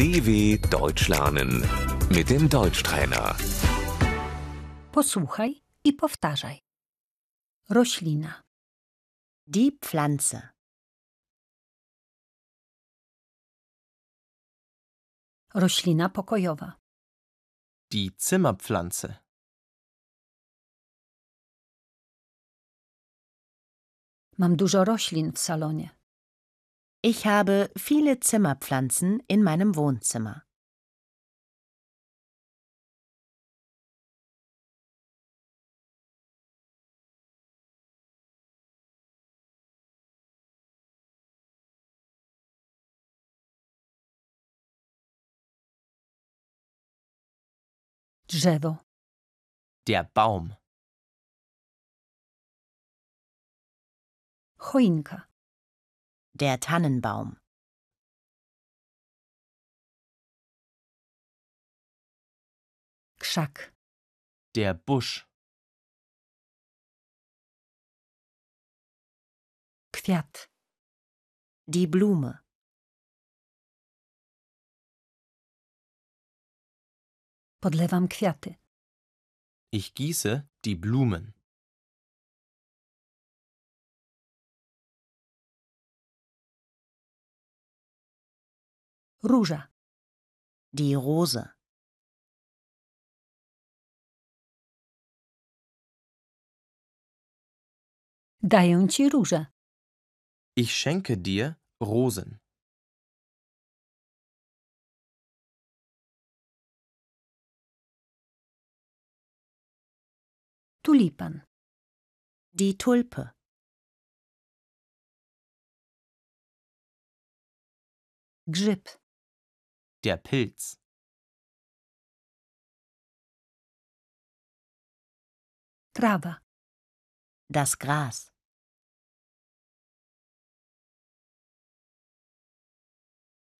DW Deutsch lernen mit dem Deutschtrainer. Posłuchaj i powtarzaj. Roślina, Die Pflanze. roślina pokojowa, Die Zimmerpflanze. mam dużo roślin w salonie. Ich habe viele Zimmerpflanzen in meinem Wohnzimmer. Drzewo, Der Baum. choinka, Der Tannenbaum. krzak, Der Busch. kwiat, Die Blume. podlewam kwiaty. Ich gieße die Blumen. Róża, Die Rose. daję ci różę. Ich schenke dir Rosen. Tulipan, Die Tulpe. grzyb, Der Pilz. trawa, Das Gras.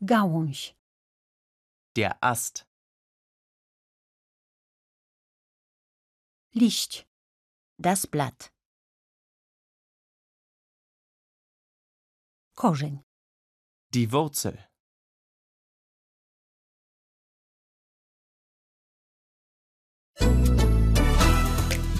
gałąź, Der Ast. liść, Das Blatt. korzeń. Die Wurzel.